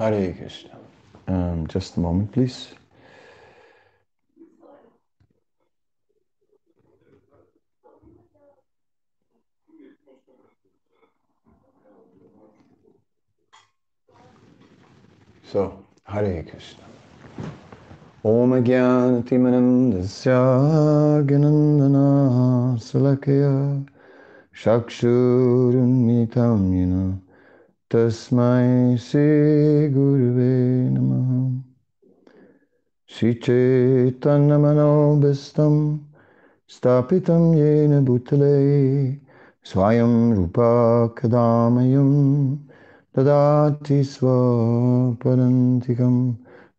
Hare Krishna. Um, just a moment, please. So, Hare Krishna. Om Agyan Timanandasya Ganandana Salakaya Shakshurunmitam Yena Tasmai Sri Gurave Namaha Sri Chaitanya Manobhistam Stapitam Yena Bhutale Swayam Rupa Kadamayam Tadati Swaparantikam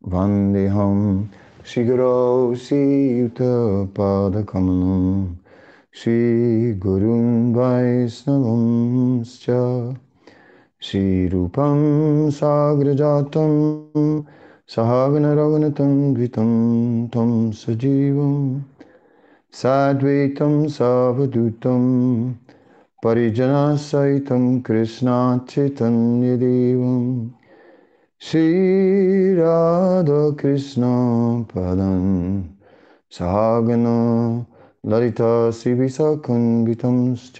Vandeham Shiguro Siyuta श्रीरूपं साग्रजातं सहाग्नरवनतं द्वितं त्वं सजीवं साद्वैतं सावधूतं परिजनासहितं कृष्णाचैतन्यदेवं श्रीराधकृष्णपदं सहाग्न ललिताशिविशाखण्डितं च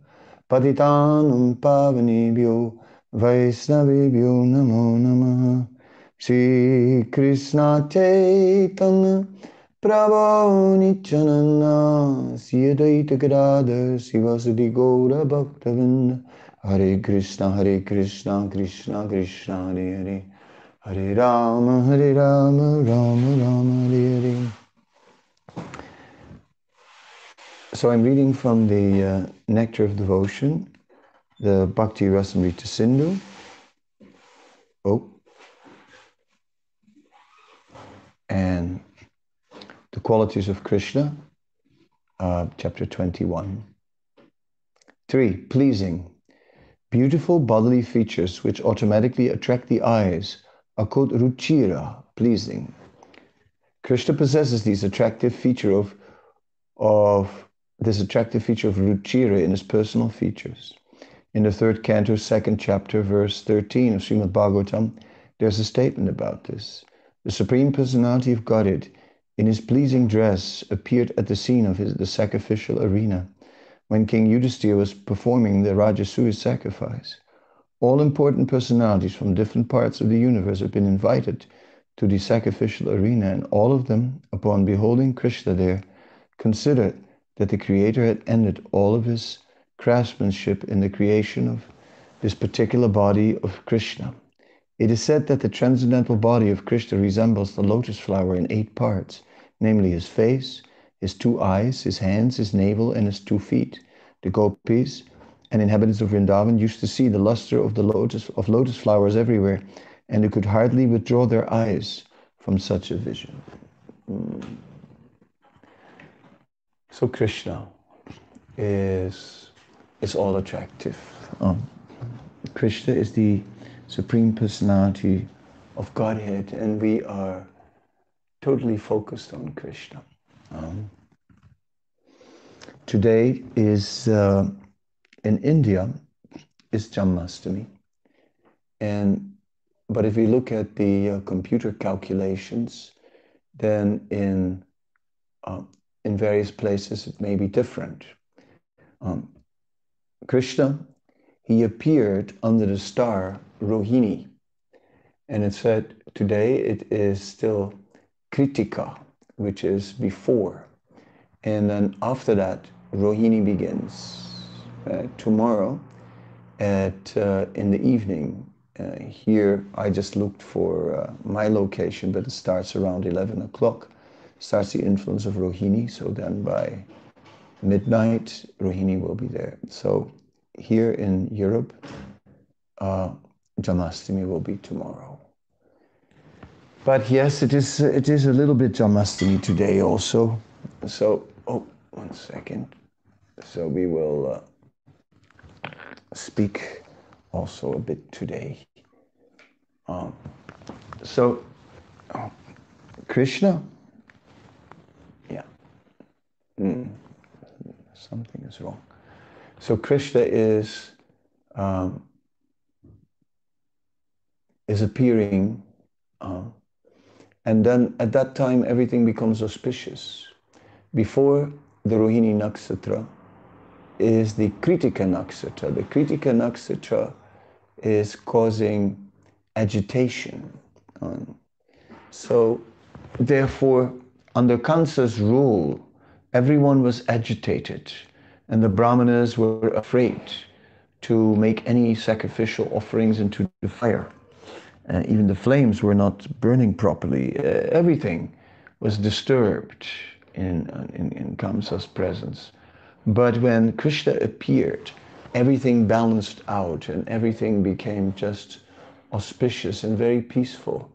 पतितानं पावनेभ्यो वैष्णवेभ्यो नमो नमः। श्रीकृष्णाचैतन्य प्रभो नित्यनन्दा श्रीदैतगराधर शिवसुदि गौरभक्तवृन्द हरे कृष्ण हरे कृष्ण कृष्ण कृष्ण, हरे हरे। हरे राम हरे Ram Ram Ram, Hare Hare. So I'm reading from the uh, Nectar of Devotion, the Bhakti Rasamrita Sindhu. Oh. And the qualities of Krishna, uh, chapter 21. 3. Pleasing. Beautiful bodily features which automatically attract the eyes are called ruchira, pleasing. Krishna possesses these attractive feature of, of this attractive feature of ruchira in his personal features. In the third canto, second chapter, verse 13 of Srimad Bhagavatam, there's a statement about this. The Supreme Personality of Godhead, in his pleasing dress, appeared at the scene of his, the sacrificial arena when King Yudhisthira was performing the Rajasuya sacrifice. All important personalities from different parts of the universe have been invited to the sacrificial arena, and all of them, upon beholding Krishna there, considered that the Creator had ended all of his craftsmanship in the creation of this particular body of Krishna. It is said that the transcendental body of Krishna resembles the lotus flower in eight parts, namely his face, his two eyes, his hands, his navel, and his two feet. The gopis and inhabitants of Vrindavan used to see the luster of the lotus of lotus flowers everywhere, and they could hardly withdraw their eyes from such a vision. Mm. So Krishna is is all attractive. Um, Krishna is the supreme personality of Godhead, and we are totally focused on Krishna. Um, today is uh, in India is Janmashtami, and but if we look at the uh, computer calculations, then in uh, in various places it may be different. Um, Krishna, he appeared under the star Rohini, and it said today it is still Kritika, which is before. And then after that, Rohini begins. Uh, tomorrow at uh, in the evening. Uh, here, I just looked for uh, my location, but it starts around 11 o'clock. Starts the influence of Rohini. So then by midnight, Rohini will be there. So here in Europe, uh, Janmashtami will be tomorrow. But yes, it is, it is a little bit Janmashtami today also. So, oh, one second. So we will uh, speak also a bit today. Um, so, oh, Krishna, mm, something is wrong. So Krishna is um, is appearing, uh, and then at that time everything becomes auspicious. Before the Rohini Nakshatra is the Kritika Nakshatra. The Kritika Nakshatra is causing agitation. Um, so, therefore, under Kansa's rule, everyone was agitated, and the Brahmanas were afraid to make any sacrificial offerings into the fire. Uh, even the flames were not burning properly. Uh, everything was disturbed in, in, in Kamsa's presence. But when Krishna appeared, everything balanced out and everything became just auspicious and very peaceful.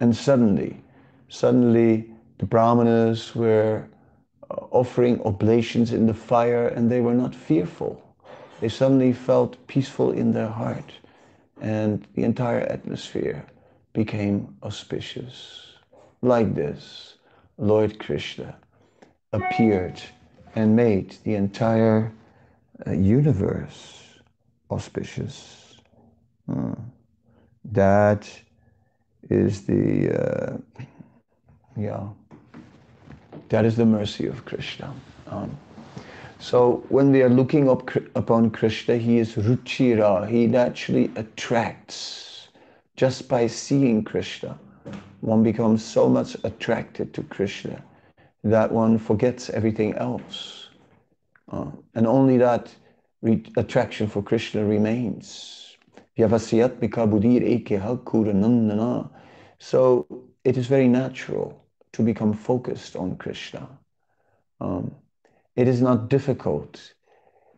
And suddenly, suddenly the brahmanas were offering oblations in the fire and they were not fearful. They suddenly felt peaceful in their heart and the entire atmosphere became auspicious. Like this, Lord Krishna appeared and made the entire uh, universe auspicious. Uh, that is the, uh, yeah, that is the mercy of Krishna. Um, so when we are looking up upon Krishna, he is Ruchira. He naturally attracts. Just by seeing Krishna, one becomes so much attracted to Krishna that one forgets everything else. Uh, and only that attraction for Krishna remains. So it is very natural to become focused on Krishna. Um, it is not difficult.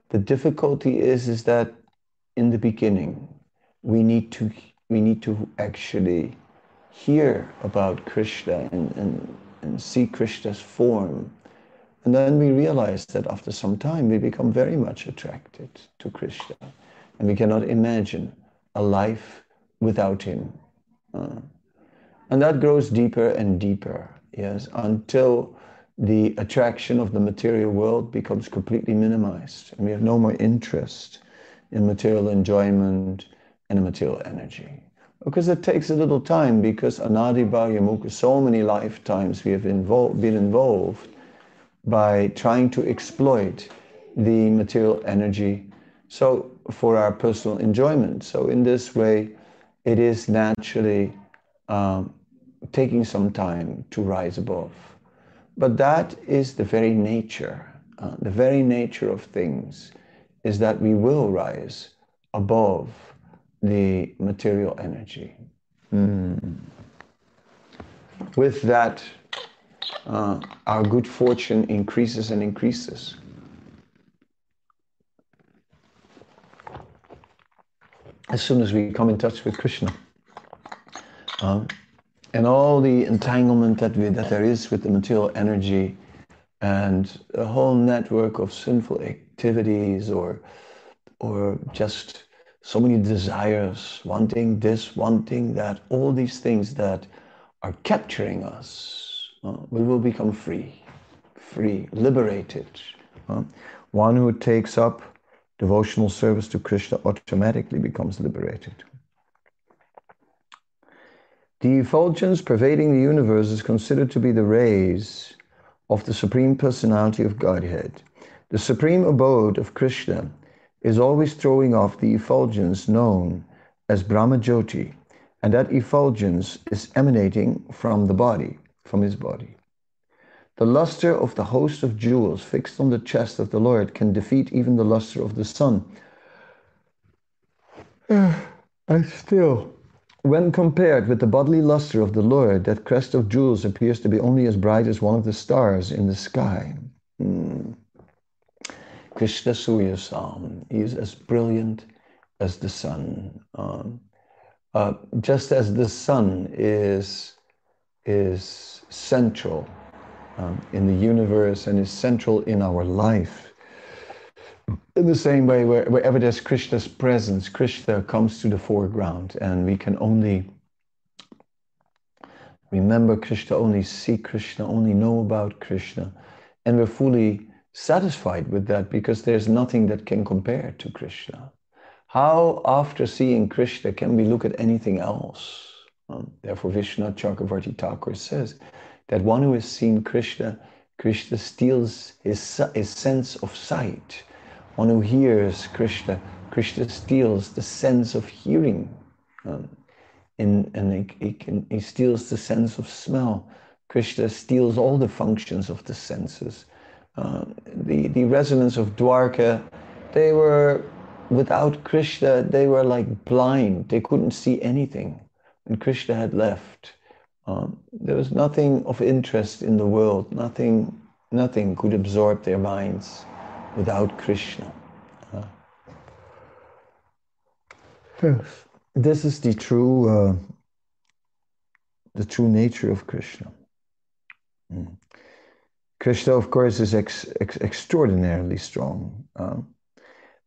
The difficulty is, is that in the beginning, we need to, we need to actually hear about Krishna and, and, and see Krishna's form. And then we realize that after some time, we become very much attracted to Krishna. And we cannot imagine a life without him. Uh, and that grows deeper and deeper, yes, until the attraction of the material world becomes completely minimized and we have no more interest in material enjoyment and material energy. Because it takes a little time because Anadi Bhagyamuka, so many lifetimes we have involved, been involved by trying to exploit the material energy so for our personal enjoyment. So in this way, it is naturally um, taking some time to rise above. But that is the very nature, uh, the very nature of things is that we will rise above the material energy. Mm. With that, uh, our good fortune increases and increases. as soon as we come in touch with Krishna. Um, and all the entanglement that, we, that there is with the material energy and a whole network of sinful activities or, or just so many desires, wanting this, wanting that, all these things that are capturing us, uh, we will become free, free, liberated. Uh, one who takes up devotional service to Krishna automatically becomes liberated. The effulgence pervading the universe is considered to be the rays of the Supreme Personality of Godhead. The supreme abode of Krishna is always throwing off the effulgence known as Brahma Jyoti, and that effulgence is emanating from the body, from his body. The luster of the host of jewels fixed on the chest of the Lord can defeat even the luster of the sun. And still, when compared with the bodily luster of the Lord, that crest of jewels appears to be only as bright as one of the stars in the sky. Mm. Krishna Surya Sam is as brilliant as the sun. Um, Uh, just as the sun is, is central um, in the universe and is central in our life, in the same way, where, wherever there's Krishna's presence, Krishna comes to the foreground, and we can only remember Krishna, only see Krishna, only know about Krishna, and we're fully satisfied with that because there's nothing that can compare to Krishna. How, after seeing Krishna, can we look at anything else? Um, therefore, Vishnu Chakravarti Thakur says that one who has seen Krishna, Krishna steals his, his sense of sight. One who hears Krishna, Krishna steals the sense of hearing. Um, in, and he, he, can, he steals the sense of smell. Krishna steals all the functions of the senses. Uh, the, the residents of Dwarka, they were, without Krishna, they were like blind. They couldn't see anything. When Krishna had left, um, there was nothing of interest in the world. Nothing, nothing could absorb their minds without Krishna. Uh, yes. This is the true, uh, the true nature of Krishna. Mm. Krishna, of course, is ex, ex, extraordinarily strong. Uh,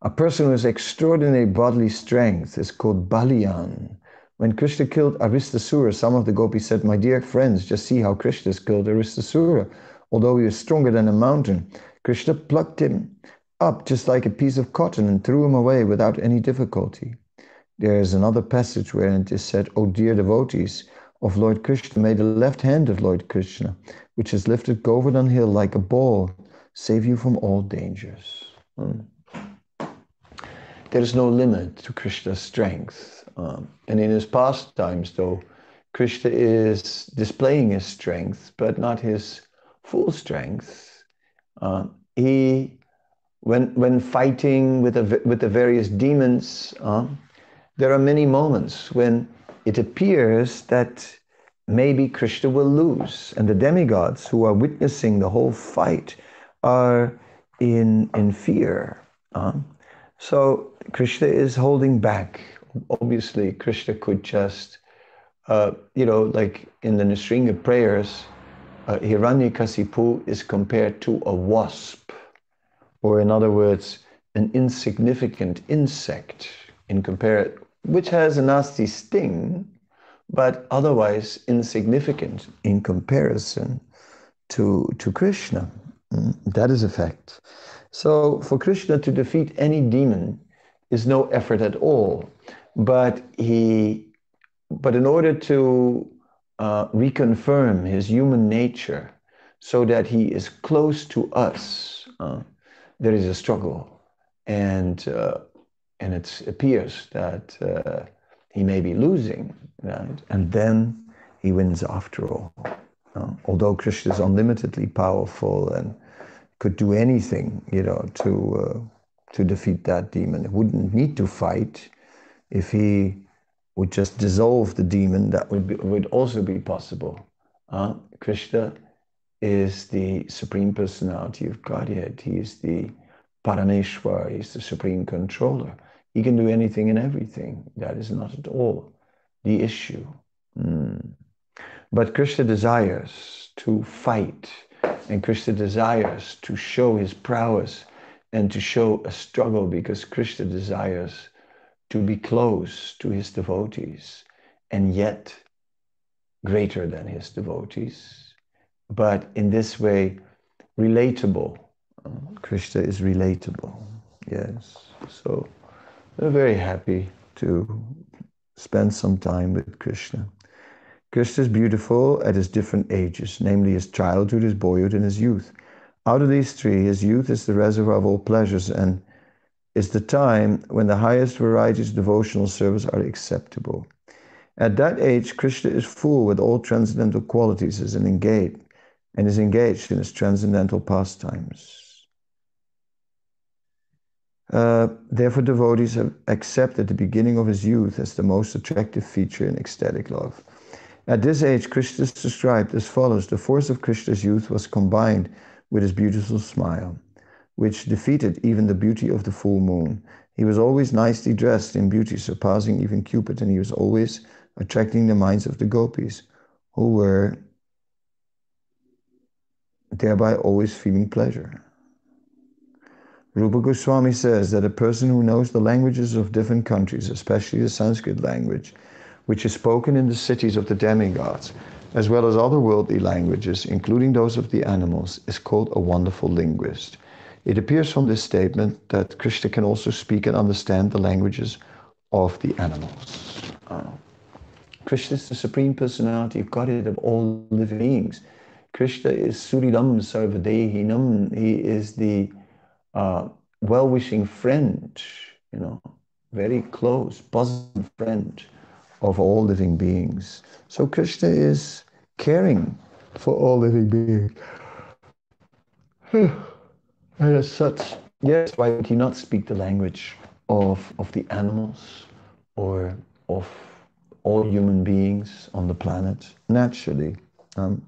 a person who has extraordinary bodily strength is called Baliyan. When Krishna killed Aristasura, some of the gopis said, My dear friends, just see how Krishna has killed Aristasura. Although he was stronger than a mountain, Krishna plucked him up just like a piece of cotton and threw him away without any difficulty. There is another passage wherein it is said, O dear devotees of Lord Krishna, may the left hand of Lord Krishna, which has lifted Govardhan hill like a ball, save you from all dangers. Hmm. There is no limit to Krishna's strength. Um, and in his pastimes, though, Krishna is displaying his strength, but not his full strength. Uh, he, when, when fighting with, the, with the various demons, uh, there are many moments when it appears that maybe Krishna will lose, and the demigods who are witnessing the whole fight are in, in fear. Uh, so Krishna is holding back. Obviously, Krishna could just, uh, you know, like in the Nrsinga prayers, uh, Hiranyakasipu is compared to a wasp, or in other words, an insignificant insect in compare which has a nasty sting, but otherwise insignificant in comparison to, to Krishna. Mm, that is a fact. So for Krishna to defeat any demon is no effort at all. But he, but in order to uh, reconfirm his human nature, so that he is close to us, uh, there is a struggle, and uh, and it appears that uh, he may be losing, right? And then he wins after all. Uh, although Krishna is unlimitedly powerful and could do anything, you know, to uh, to defeat that demon, he wouldn't need to fight. If he would just dissolve the demon, that would be, would also be possible. Uh, Krishna is the supreme personality of Godhead. He is the Parameshwar. He is the supreme controller. He can do anything and everything. That is not at all the issue. Mm. But Krishna desires to fight, and Krishna desires to show his prowess and to show a struggle because Krishna desires to be close to his devotees and yet greater than his devotees. But in this way, relatable. Uh, Krishna is relatable. Yes. So we're very happy to spend some time with Krishna. Krishna is beautiful at his different ages, namely his childhood, his boyhood, and his youth. Out of these three, his youth is the reservoir of all pleasures and is the time when the highest varieties of devotional service are acceptable. At that age, Krishna is full with all transcendental qualities an engaged and is engaged in his transcendental pastimes. Uh, therefore, devotees have accepted the beginning of his youth as the most attractive feature in ecstatic love. At this age, Krishna is described as follows The force of Krishna's youth was combined with his beautiful smile. Which defeated even the beauty of the full moon. He was always nicely dressed in beauty, surpassing even Cupid, and he was always attracting the minds of the gopis, who were thereby always feeling pleasure. Rupa Goswami says that a person who knows the languages of different countries, especially the Sanskrit language, which is spoken in the cities of the demigods, as well as other worldly languages, including those of the animals, is called a wonderful linguist. It appears from this statement that Krishna can also speak and understand the languages of the animals. Uh, Krishna is the Supreme Personality of Godhead of all living beings. Krishna is Suridam Sarvadehinam. He is the uh, well-wishing friend, you know, very close, bosom friend of all living beings. So Krishna is caring for all living beings. as such, yes, why would he not speak the language of, of the animals or of all human beings on the planet? Naturally. Um,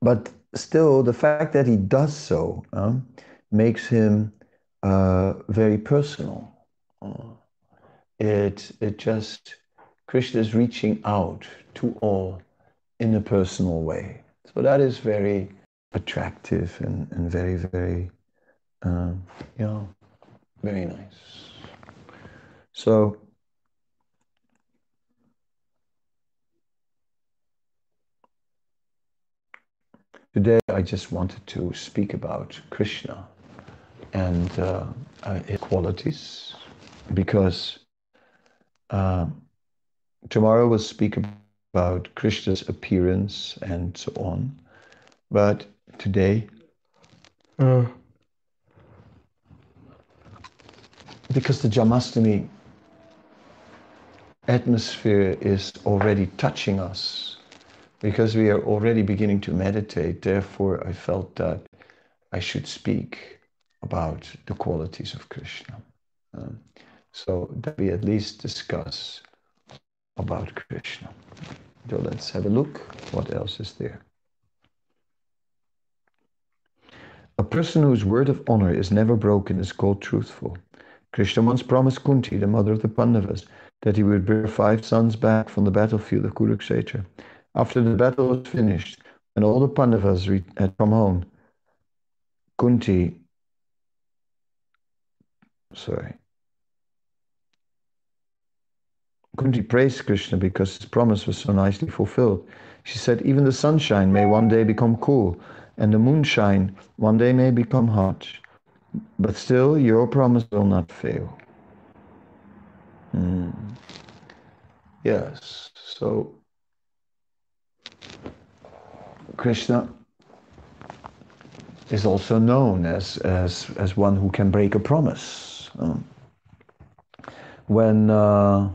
but still, the fact that he does so um, makes him uh, very personal. Uh, it, it just, Krishna is reaching out to all in a personal way. So that is very attractive and, and very, very, um, you know, very nice. So, today I just wanted to speak about Krishna and uh, uh, his qualities because uh, tomorrow we'll speak about Krishna's appearance and so on. But today, uh, because the Janmashtami atmosphere is already touching us, because we are already beginning to meditate, therefore I felt that I should speak about the qualities of Krishna. Um, so that we at least discuss about Krishna. So let's have a look. What else is there? A person whose word of honor is never broken is called truthful. Krishna once promised Kunti, the mother of the Pandavas, that he would bring five sons back from the battlefield of Kurukshetra. After the battle was finished and all the Pandavas had come home, Kunti, sorry, Kunti praised Krishna because his promise was so nicely fulfilled. She said, Even the sunshine may one day become cool, and the moonshine one day may become hot, but still your promise will not fail. Mm. Yes, so Krishna is also known as, as, as one who can break a promise. Um, when uh,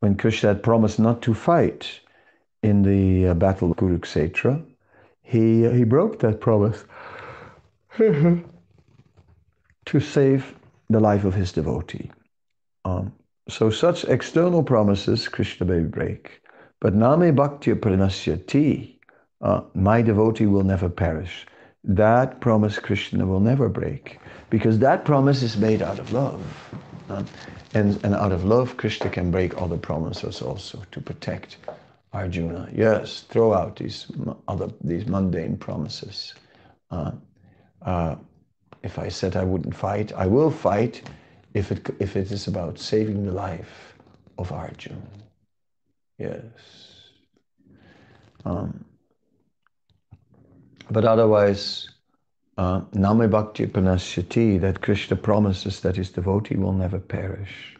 when Krishna had promised not to fight in the uh, battle of Kurukshetra, he, uh, he broke that promise to save the life of his devotee. Um, so such external promises Krishna may break. But name bhakti pranasyati, uh, my devotee will never perish. That promise Krishna will never break because that promise is made out of love. Uh, and, and out of love, Krishna can break other promises also to protect Arjuna. Yes, throw out these other these mundane promises. Uh, uh, if I said I wouldn't fight, I will fight if it if it is about saving the life of Arjuna. Yes. Um, but otherwise, uh, Bhakti Panasyati, that Krishna promises that his devotee will never perish.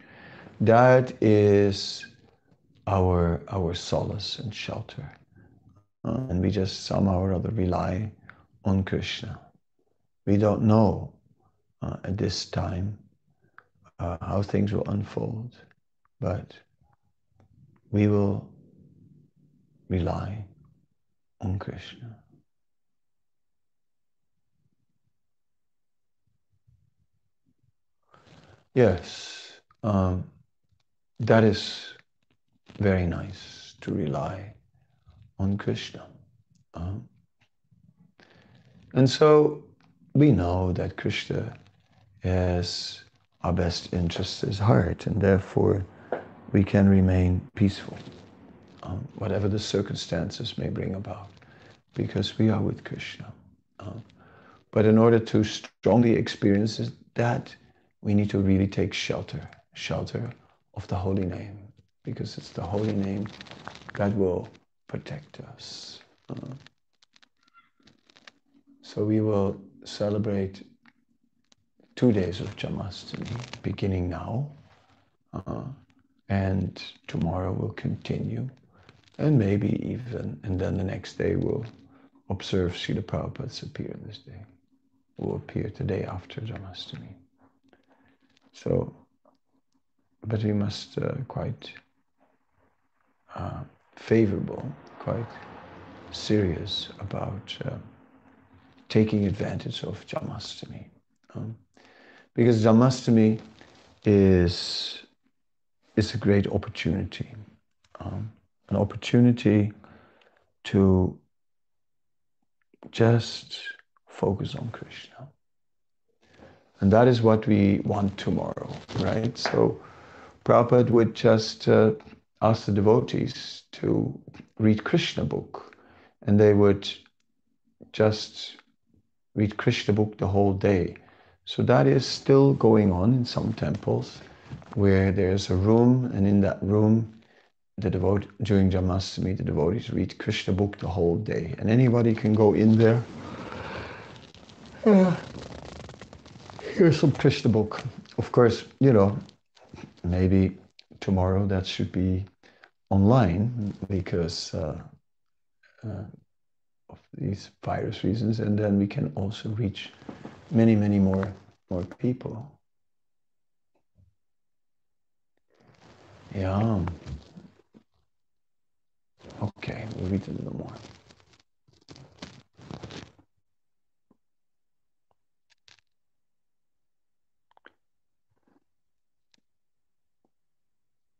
That is our, our solace and shelter. And we just somehow or other rely on Krishna. We don't know uh, at this time uh, how things will unfold, but we will rely on Krishna. Yes, um, that is very nice to rely on Krishna. Um, And so we know that Krishna has our best interest at heart, and therefore we can remain peaceful, um, whatever the circumstances may bring about, because we are with Krishna. Um, but in order to strongly experience that, we need to really take shelter, shelter of the holy name, because it's the holy name that will protect us. So we will celebrate two days of Janmashtami, beginning now, uh, and tomorrow we'll continue, and maybe even, and then the next day we'll observe Srila Prabhupada's appearance this day, will appear the day after Janmashtami. So, but we must uh, quite uh, favorable, quite serious about uh, taking advantage of Janmashtami. Um, because Janmashtami is, is a great opportunity, um, an opportunity to just focus on Krishna. And that is what we want tomorrow, right? So Prabhupada would just uh, ask the devotees to read Krishna book and they would just read Krishna book the whole day. So that is still going on in some temples where there's a room and in that room the devotee during Janmashtami the devotees read Krishna book the whole day and anybody can go in there. Uh, here's some Krishna book. Of course, you know, maybe tomorrow that should be online because uh, uh, of these virus reasons, and then we can also reach many, many more more people. Yeah. Okay, we'll read a little more.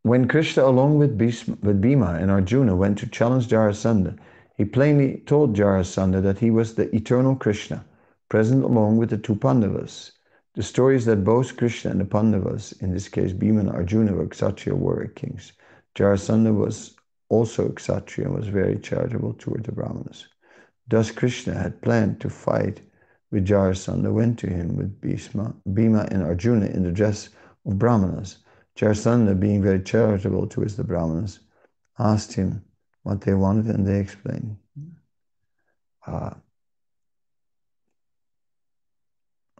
When Krishna, along with, Bhima and Arjuna, went to challenge Jarasandha, he plainly told Jarasandha that he was the eternal Krishna, present along with the two Pandavas. The stories that both Krishna and the Pandavas, in this case Bhima and Arjuna, were Kshatriya warrior kings. Jarasandha was also Kshatriya and was very charitable toward the Brahmanas. Thus Krishna had planned to fight with Jarasandha, went to him with Bhima and Arjuna in the dress of Brahmanas. Jarasandha, being very charitable towards the Brahmanas, asked him what they wanted and they explained. Uh,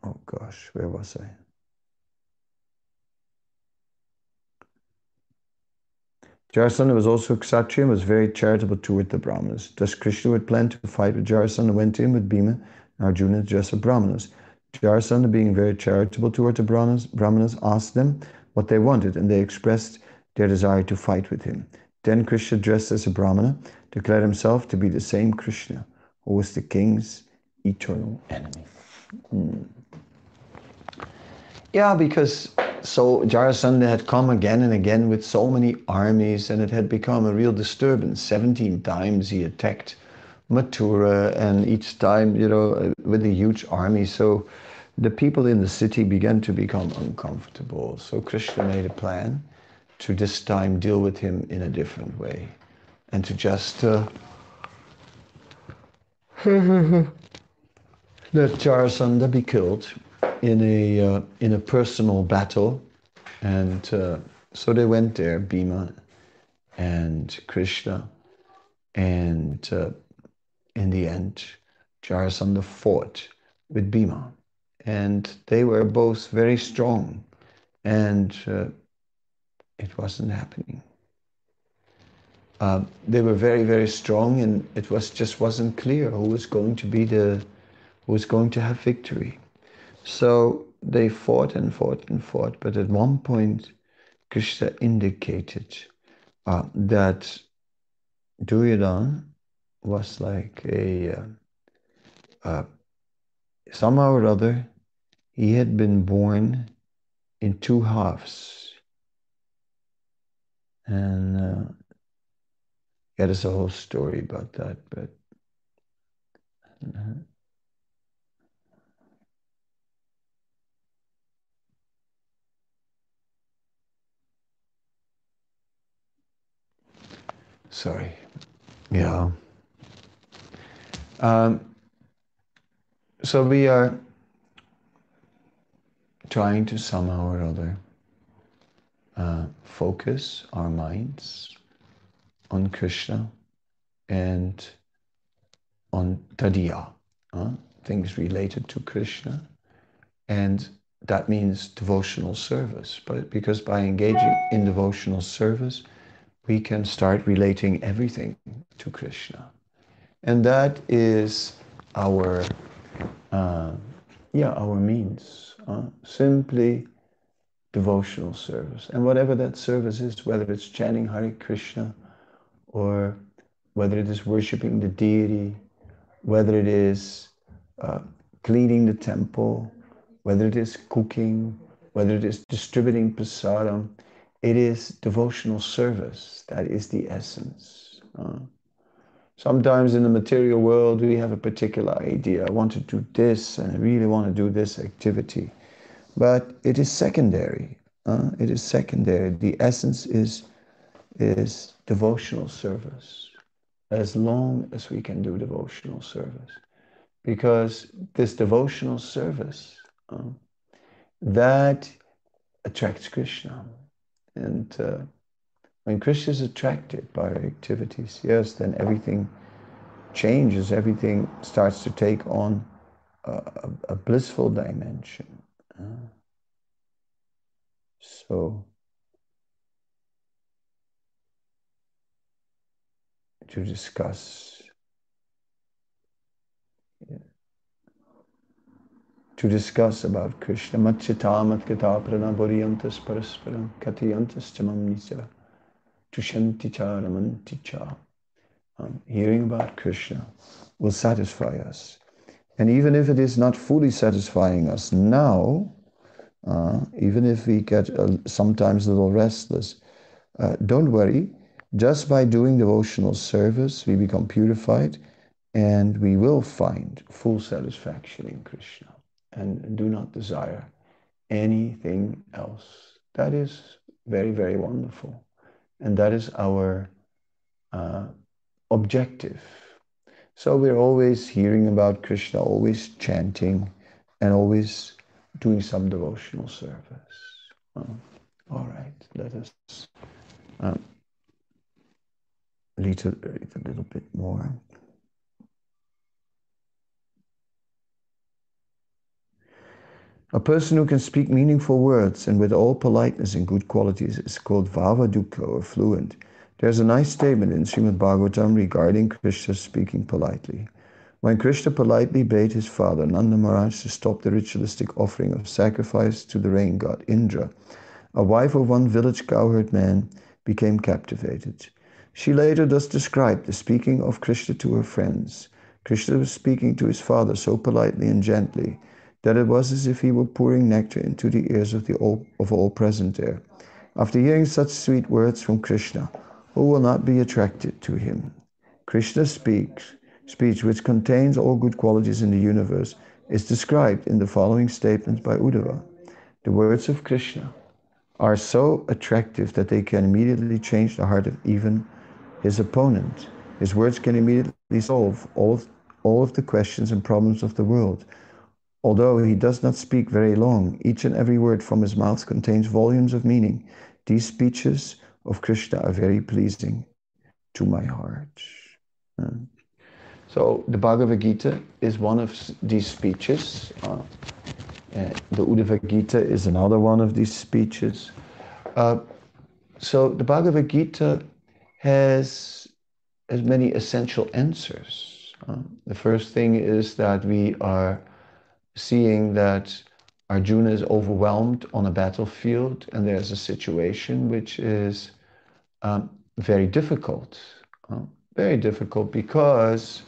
oh gosh, where was I? Jarasandha was also Kshatriya and was very charitable toward the Brahmanas. Thus Krishna had planned to fight with Jarasandha went to him with Bhima and Arjuna dress of Brahmanas. Jarasandha, being very charitable toward the Brahmanas, Brahmanas, asked them what they wanted, and they expressed their desire to fight with him. Then Krishna, dressed as a Brahmana, declared himself to be the same Krishna, who was the king's eternal enemy. Hmm. Yeah, because so Jarasandha had come again and again with so many armies, and it had become a real disturbance. 17 times he attacked Mathura, and each time, you know, with a huge army. So the people in the city began to become uncomfortable. So Krishna made a plan to this time deal with him in a different way and to just uh, let Jarasandha be killed in a, uh, in a personal battle. And uh, so they went there, Bhima and Krishna. And uh, in the end, Jarasandha fought with Bhima. And they were both very strong. And uh, it wasn't happening. Uh, they were very, very strong, and it was just wasn't clear who was going to be the, who was going to have victory. So they fought and fought and fought, but at one point, Krishna indicated uh, that Duryodhana was like a uh, uh, somehow or other, he had been born in two halves. And uh, yeah, there's a whole story about that, but. Uh, sorry. Yeah. Um, so we are trying to somehow or other uh, focus our minds on Krishna and on Tadiya, uh, things related to Krishna. And that means devotional service. But because by engaging in devotional service, we can start relating everything to Krishna. And that is our, uh, yeah, our means. Uh, simply devotional service. And whatever that service is, whether it's chanting Hare Krishna or whether it is worshiping the deity, whether it is uh, cleaning the temple, whether it is cooking, whether it is distributing prasadam, it is devotional service. That is the essence. Uh, sometimes in the material world, we have a particular idea. I want to do this and I really want to do this activity. But it is secondary. Uh, it is secondary. The essence is, is devotional service. As long as we can do devotional service. Because this devotional service, uh, that attracts Krishna. And uh, when Krishna is attracted by our activities, yes, then everything changes, everything starts to take on a, a blissful dimension. Uh, so, to discuss, to discuss about Krishna, Matchitamat Gataprana Boriyantas Parasparam Katiyantas Chamam Nisa, Tushanti Charamanti Cha. Um, hearing about Krishna will satisfy us. And even if it is not fully satisfying us now, uh, even if we get uh, sometimes a little restless, uh, don't worry. Just by doing devotional service, we become purified and we will find full satisfaction in Krishna and do not desire anything else. That is very, very wonderful. And that is our uh, objective so we're always hearing about Krishna, always chanting, and always doing some devotional service. All right, let us um, a, a little bit more. A person who can speak meaningful words and with all politeness and good qualities is called Vavadukka or fluent. There's a nice statement in Srimad Bhagavatam regarding Krishna speaking politely. When Krishna politely bade his father Nanda Maharaj to stop the ritualistic offering of sacrifice to the rain god Indra, a wife of one village cowherd man became captivated. She later thus described the speaking of Krishna to her friends. Krishna was speaking to his father so politely and gently that it was as if he were pouring nectar into the ears of, the all, of all present there. After hearing such sweet words from Krishna, who will not be attracted to him. Krishna speaks, speech which contains all good qualities in the universe, is described in the following statement by Uddhava. The words of Krishna are so attractive that they can immediately change the heart of even his opponent. His words can immediately solve all of, all of the questions and problems of the world. Although he does not speak very long, each and every word from his mouth contains volumes of meaning. These speeches of Krishna are very pleasing to my heart. Uh, so the Bhagavad Gita is one of these speeches. Uh, the Uddhava Gita is another one of these speeches. Uh, so the Bhagavad Gita has has many essential answers. Uh, the first thing is that we are seeing that Arjuna is overwhelmed on a battlefield, and there's a situation which is um, very difficult. Uh, very difficult because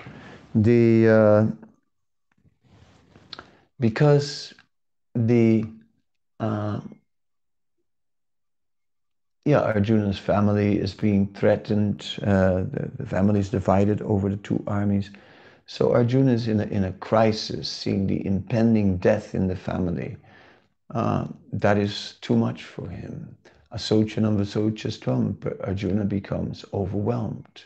the uh, because the uh, yeah Arjuna's family is being threatened. Uh, the, the family is divided over the two armies. So Arjuna is in a, in a crisis, seeing the impending death in the family. Uh, that is too much for him. asochanam vasocastvam, Arjuna becomes overwhelmed.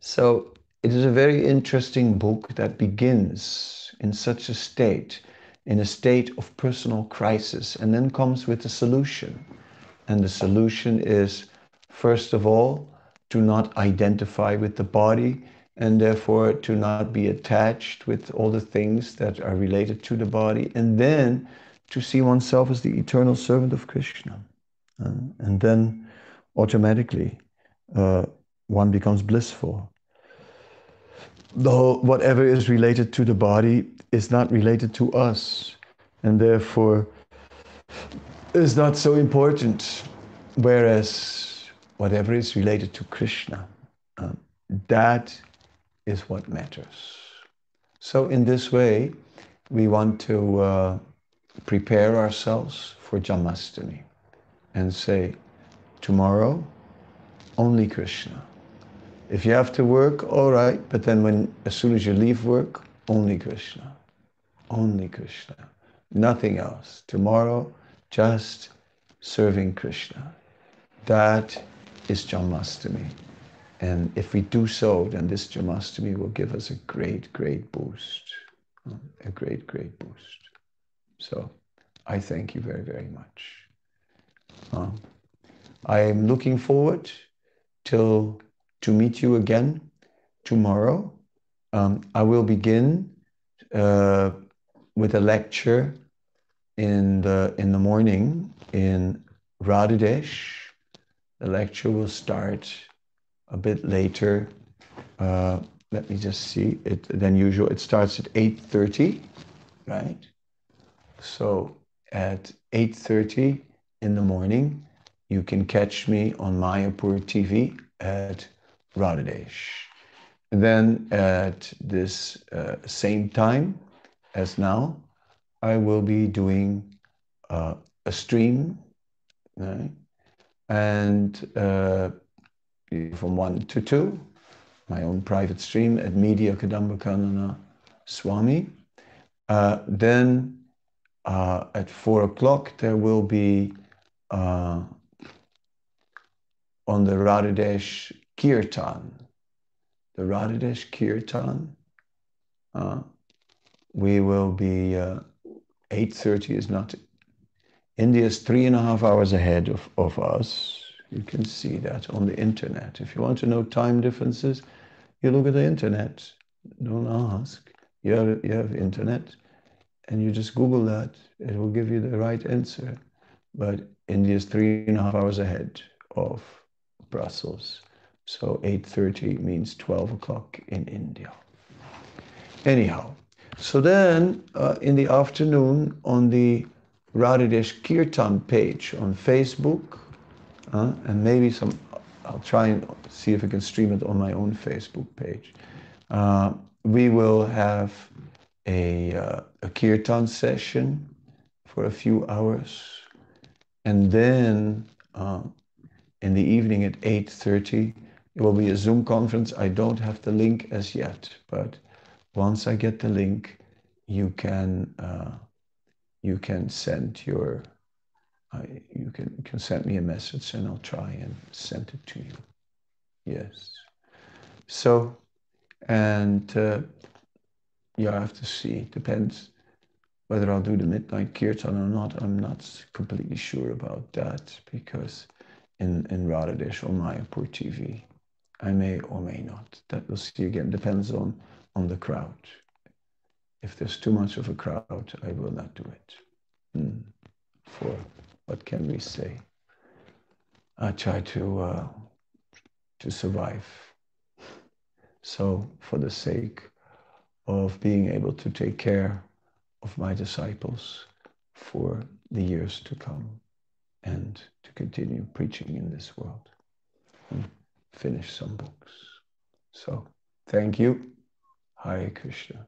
So it is a very interesting book that begins in such a state, in a state of personal crisis, and then comes with a solution. And the solution is, first of all, to not identify with the body and therefore to not be attached with all the things that are related to the body, and then to see oneself as the eternal servant of Krishna. And then automatically uh, one becomes blissful. Whole, whatever is related to the body is not related to us, and therefore is not so important. Whereas whatever is related to Krishna, uh, that is what matters. So, in this way, we want to uh, prepare ourselves for Janmashtami and say, tomorrow, only Krishna. If you have to work, all right, but then when, as soon as you leave work, only Krishna. Only Krishna. Nothing else. Tomorrow, just serving Krishna. That is Janmashtami. And if we do so, then this Janmashtami will give us a great, great boost. A great, great boost. So I thank you very, very much. Um, I am looking forward till to meet you again tomorrow. Um, I will begin uh, with a lecture in the in the morning in Radhadesh. The lecture will start a bit later. Uh, let me just see it than usual. It starts at 8.30, right? So at 8.30 in the morning, you can catch me on Mayapur TV at Radhadesh. Then at this uh, same time as now, I will be doing uh, a stream, right? And uh, from 1 to 2, my own private stream at Media Kadambakanana Swami. Uh, then uh, at 4 o'clock, there will be uh, on the Radhadesh Kirtan. The Radhadesh Kirtan, uh, we will be, uh, 8.30 is not, India is three and a half hours ahead of, of us. You can see that on the internet. If you want to know time differences, you look at the internet. Don't ask. You have, you have internet and you just Google that. It will give you the right answer. But India is three and a half hours ahead of Brussels. So 8.30 means 12 o'clock in India. Anyhow, so then uh, in the afternoon on the Radhadesh Kirtan page on Facebook, uh, and maybe some, I'll try and see if I can stream it on my own Facebook page. Uh, we will have a, uh, a kirtan session for a few hours. And then uh, in the evening at 8.30, it will be a Zoom conference. I don't have the link as yet, but once I get the link, you can, uh, you can send your I, you can, can send me a message and I'll try and send it to you. Yes. So, and uh, yeah, have to see. It depends whether I'll do the midnight kirtan or not. I'm not completely sure about that because in, in Radhadesh or Mayapur TV, I may or may not. That we'll see again. Depends on, on the crowd. If there's too much of a crowd, I will not do it. Mm. For what can we say? I try to uh, to survive. So, for the sake of being able to take care of my disciples for the years to come and to continue preaching in this world and finish some books. So, thank you. Hare Krishna.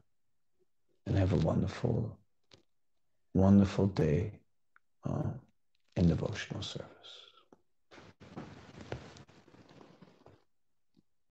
And have a wonderful, wonderful day. Uh, in devotional service.